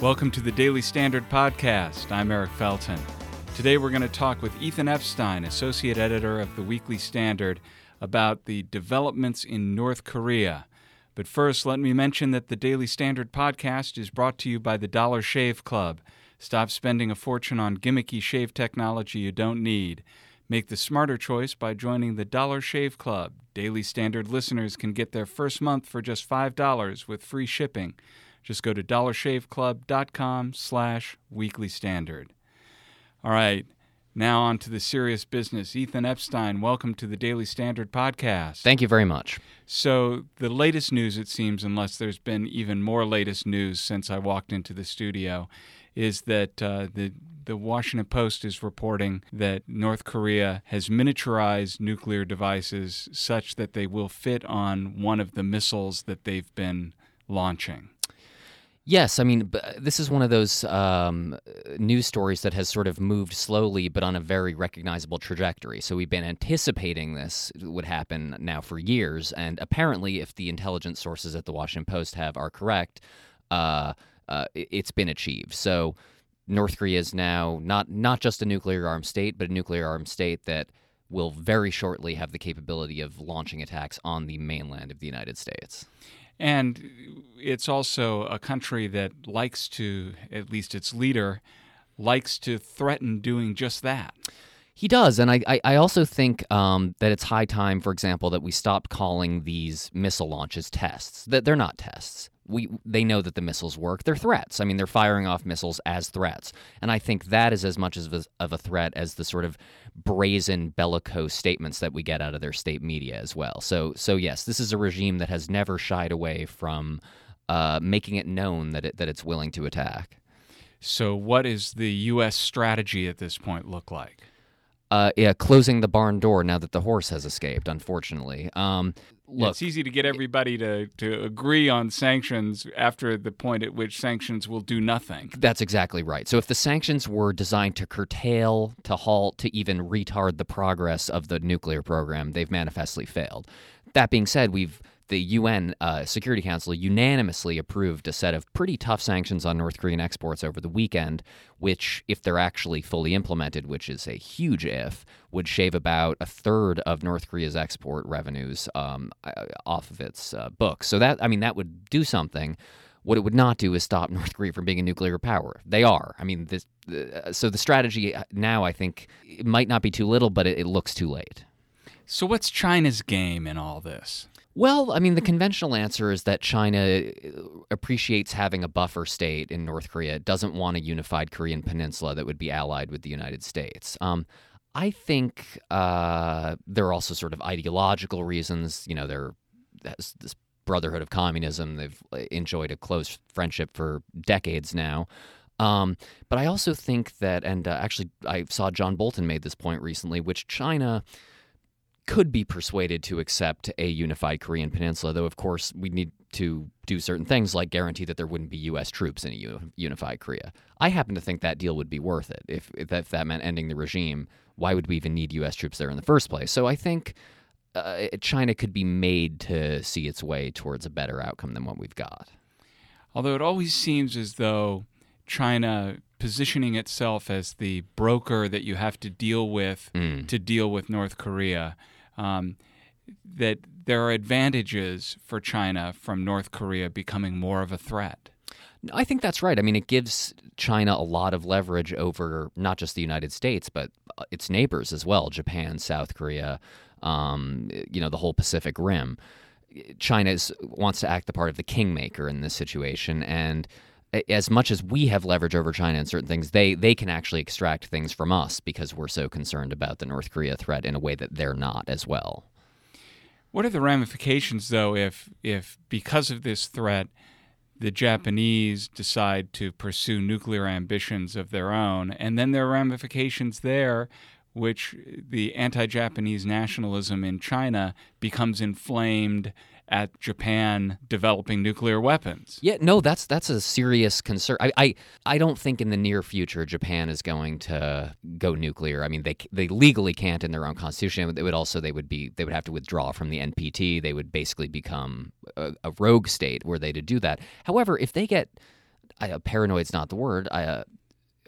Welcome to the Daily Standard Podcast. I'm Eric Felten. Today we're going to talk with Ethan Epstein, Associate Editor of the Weekly Standard, about the developments in North Korea. But first, let me mention that the Daily Standard Podcast is brought to you by the Dollar Shave Club. Stop spending a fortune on gimmicky shave technology you don't need. Make the smarter choice by joining the Dollar Shave Club. Daily Standard listeners can get their first month for just $5 with free shipping. Just go to dollarshaveclub.com slash weekly standard. All right, now on to the serious business. Ethan Epstein, welcome to the Daily Standard podcast. Thank you very much. So, the latest news, it seems, unless there's been even more latest news since I walked into the studio, is that uh, the the Washington Post is reporting that North Korea has miniaturized nuclear devices such that they will fit on one of the missiles that they've been launching. Yes, I mean, this is one of those um, news stories that has sort of moved slowly, but on a very recognizable trajectory. So we've been anticipating this would happen now for years, and apparently, if the intelligence sources at the Washington Post have are correct, uh, uh, it's been achieved. So North Korea is now not not just a nuclear armed state, but a nuclear armed state that will very shortly have the capability of launching attacks on the mainland of the United States. And it's also a country that likes to, at least its leader, likes to threaten doing just that. He does, and I, I also think um, that it's high time, for example, that we stop calling these missile launches tests. That they're not tests we they know that the missiles work. They're threats. I mean, they're firing off missiles as threats, and I think that is as much of a, of a threat as the sort of brazen bellicose statements that we get out of their state media as well. So, so yes, this is a regime that has never shied away from uh, making it known that it, that it's willing to attack. So, what is the U.S. strategy at this point look like? Uh, yeah, closing the barn door now that the horse has escaped. Unfortunately, um, look, it's easy to get everybody to, to agree on sanctions after the point at which sanctions will do nothing. That's exactly right. So if the sanctions were designed to curtail, to halt, to even retard the progress of the nuclear program, they've manifestly failed. That being said, we've the UN uh, Security Council unanimously approved a set of pretty tough sanctions on North Korean exports over the weekend, which, if they're actually fully implemented, which is a huge if, would shave about a third of North Korea's export revenues um, uh, off of its uh, books. So that, I mean, that would do something. What it would not do is stop North Korea from being a nuclear power. They are. I mean, this, uh, so the strategy uh, now, I think, it might not be too little, but it, it looks too late. So, what's China's game in all this? Well, I mean, the conventional answer is that China uh, appreciates having a buffer state in North Korea. It doesn't want a unified Korean peninsula that would be allied with the United States. Um, I think uh, there are also sort of ideological reasons. You know, there this brotherhood of communism. They've uh, enjoyed a close friendship for decades now. Um, but I also think that, and uh, actually, I saw John Bolton made this point recently, which China could be persuaded to accept a unified Korean peninsula, though, of course, we need to do certain things like guarantee that there wouldn't be U.S. troops in a unified Korea. I happen to think that deal would be worth it. If, if that meant ending the regime, why would we even need U.S. troops there in the first place? So I think uh, China could be made to see its way towards a better outcome than what we've got. Although it always seems as though China positioning itself as the broker that you have to deal with mm. to deal with North Korea um, that there are advantages for China from North Korea becoming more of a threat. I think that's right. I mean, it gives China a lot of leverage over not just the United States, but uh, its neighbors as well Japan, South Korea, um, you know, the whole Pacific Rim. China wants to act the part of the kingmaker in this situation. And as much as we have leverage over China in certain things, they they can actually extract things from us because we're so concerned about the North Korea threat in a way that they're not as well. What are the ramifications, though, if if because of this threat, the Japanese decide to pursue nuclear ambitions of their own, and then there are ramifications there, which the anti-Japanese nationalism in China becomes inflamed at Japan developing nuclear weapons. Yeah, no, that's that's a serious concern. I, I I don't think in the near future Japan is going to go nuclear. I mean, they they legally can't in their own constitution. They would also they would be they would have to withdraw from the NPT. They would basically become a, a rogue state were they to do that. However, if they get paranoid's not the word. Uh,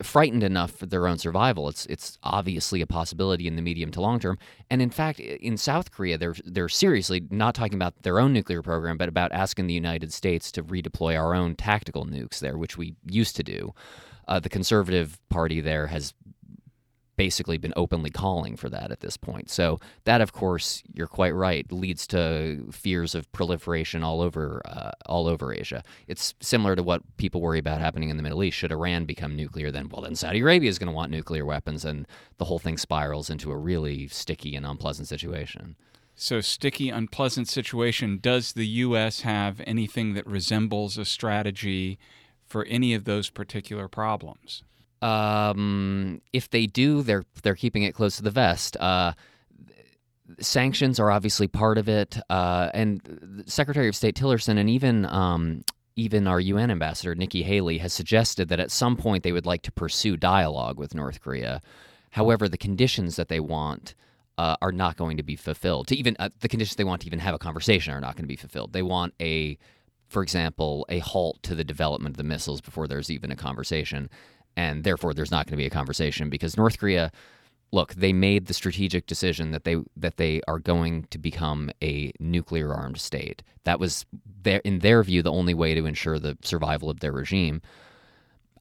frightened enough for their own survival. It's it's obviously a possibility in the medium to long term. And in fact, in South Korea, they're they're seriously not talking about their own nuclear program, but about asking the United States to redeploy our own tactical nukes there, which we used to do. Uh, the conservative party there has basically been openly calling for that at this point. So that, of course, you're quite right, leads to fears of proliferation all over uh, all over Asia. It's similar to what people worry about happening in the Middle East. Should Iran become nuclear, then well, then Saudi Arabia is going to want nuclear weapons, and the whole thing spirals into a really sticky and unpleasant situation. So, sticky, unpleasant situation. Does the U.S. have anything that resembles a strategy for any of those particular problems? Um, if they do, they're they're keeping it close to the vest. Uh, sanctions are obviously part of it, uh, and Secretary of State Tillerson and even um, even our UN ambassador Nikki Haley has suggested that at some point they would like to pursue dialogue with North Korea. However, the conditions that they want uh, are not going to be fulfilled. To even uh, the conditions they want to even have a conversation are not going to be fulfilled. They want a, for example, a halt to the development of the missiles before there's even a conversation and therefore there's not going to be a conversation because North Korea look they made the strategic decision that they that they are going to become a nuclear armed state. That was their in their view the only way to ensure the survival of their regime.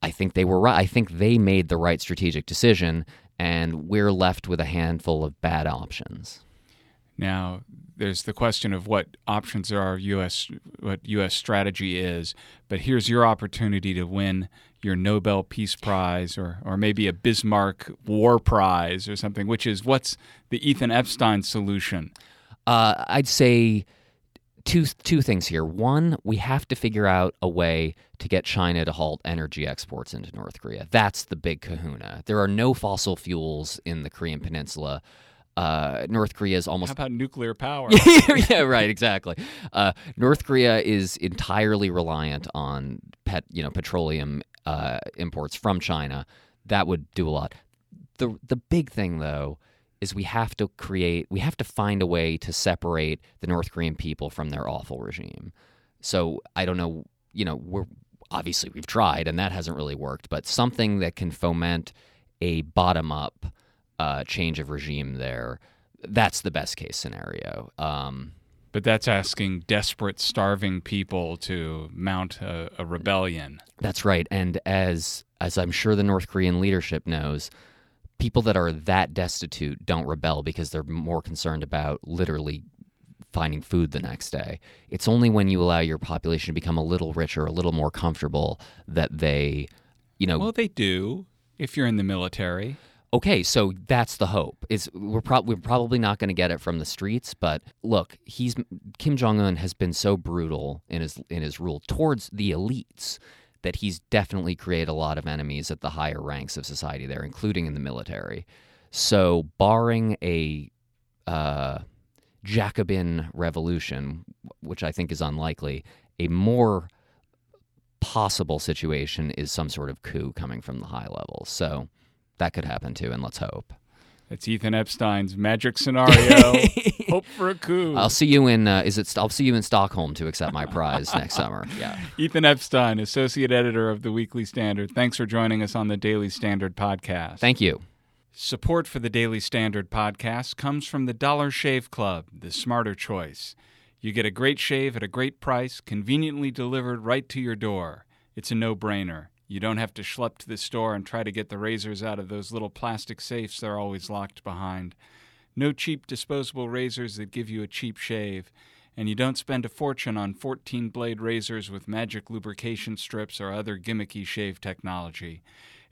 I think they were right I think they made the right strategic decision and we're left with a handful of bad options now there's the question of what options are US what US strategy is but here's your opportunity to win your Nobel Peace Prize or or maybe a Bismarck War Prize or something, which is what's the Ethan Epstein solution? Uh, I'd say two two things here. One, we have to figure out a way to get China to halt energy exports into North Korea. That's the big kahuna. There are no fossil fuels in the Korean Peninsula. Uh, North Korea is almost. How about nuclear power? yeah, right, exactly. Uh, North Korea is entirely reliant on pet, you know, petroleum uh, imports from China. That would do a lot. the The big thing, though, is we have to create, we have to find a way to separate the North Korean people from their awful regime. So I don't know, you know, we're obviously we've tried and that hasn't really worked, but something that can foment a bottom up uh, change of regime there, that's the best case scenario. Um, but that's asking desperate, starving people to mount a, a, rebellion. That's right. And as as I'm sure the North Korean leadership knows, people that are that destitute don't rebel because they're more concerned about literally finding food the next day. It's only when you allow your population to become a little richer, a little more comfortable that they, you know. Well, they do if you're in the military okay, so that's the hope. Is we're, pro- we're probably not going to get it from the streets, but look, he's Kim Jong Un has been so brutal in his in his rule towards the elites that he's definitely created a lot of enemies at the higher ranks of society there, including in the military. So, barring a uh, Jacobin revolution, which I think is unlikely, a more possible situation is some sort of coup coming from the high levels. So that could happen too, and let's hope. It's Ethan Epstein's magic scenario. Hope for a coup. I'll see you in. Uh, is it? I'll see you in Stockholm to accept my prize next summer. Yeah. Ethan Epstein, associate editor of the Weekly Standard. Thanks for joining us on the Daily Standard podcast. Thank you. Support for the Daily Standard podcast comes from the Dollar Shave Club, the smarter choice. You get a great shave at a great price, conveniently delivered right to your door. It's a no-brainer. You don't have to schlep to the store and try to get the razors out of those little plastic safes they're always locked behind. No cheap disposable razors that give you a cheap shave. And you don't spend a fortune on 14 blade razors with magic lubrication strips or other gimmicky shave technology.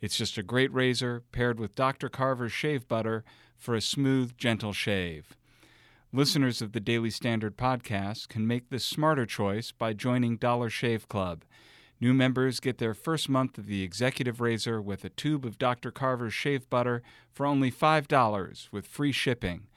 It's just a great razor paired with Dr. Carver's shave butter for a smooth, gentle shave. Listeners of the Daily Standard podcast can make the smarter choice by joining Dollar Shave Club. New members get their first month of the Executive Razor with a tube of Dr. Carver's shave butter for only $5 with free shipping.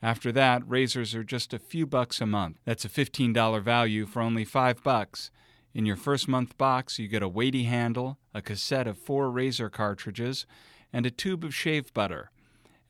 After that, razors are just a few bucks a month. That's a $15 value for only 5 bucks. In your first month box, you get a weighty handle, a cassette of 4 razor cartridges, and a tube of shave butter.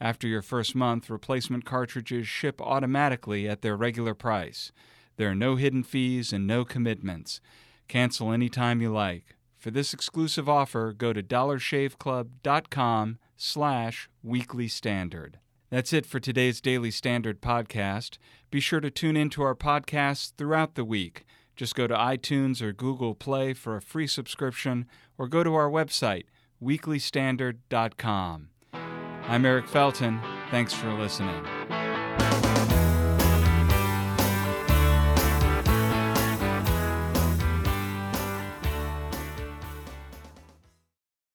After your first month, replacement cartridges ship automatically at their regular price. There are no hidden fees and no commitments. Cancel anytime you like. For this exclusive offer, go to dollarshaveclub.com slash weekly standard. That's it for today's Daily Standard podcast. Be sure to tune in to our podcasts throughout the week. Just go to iTunes or Google Play for a free subscription or go to our website, weeklystandard.com. I'm Eric Felten. Thanks for listening.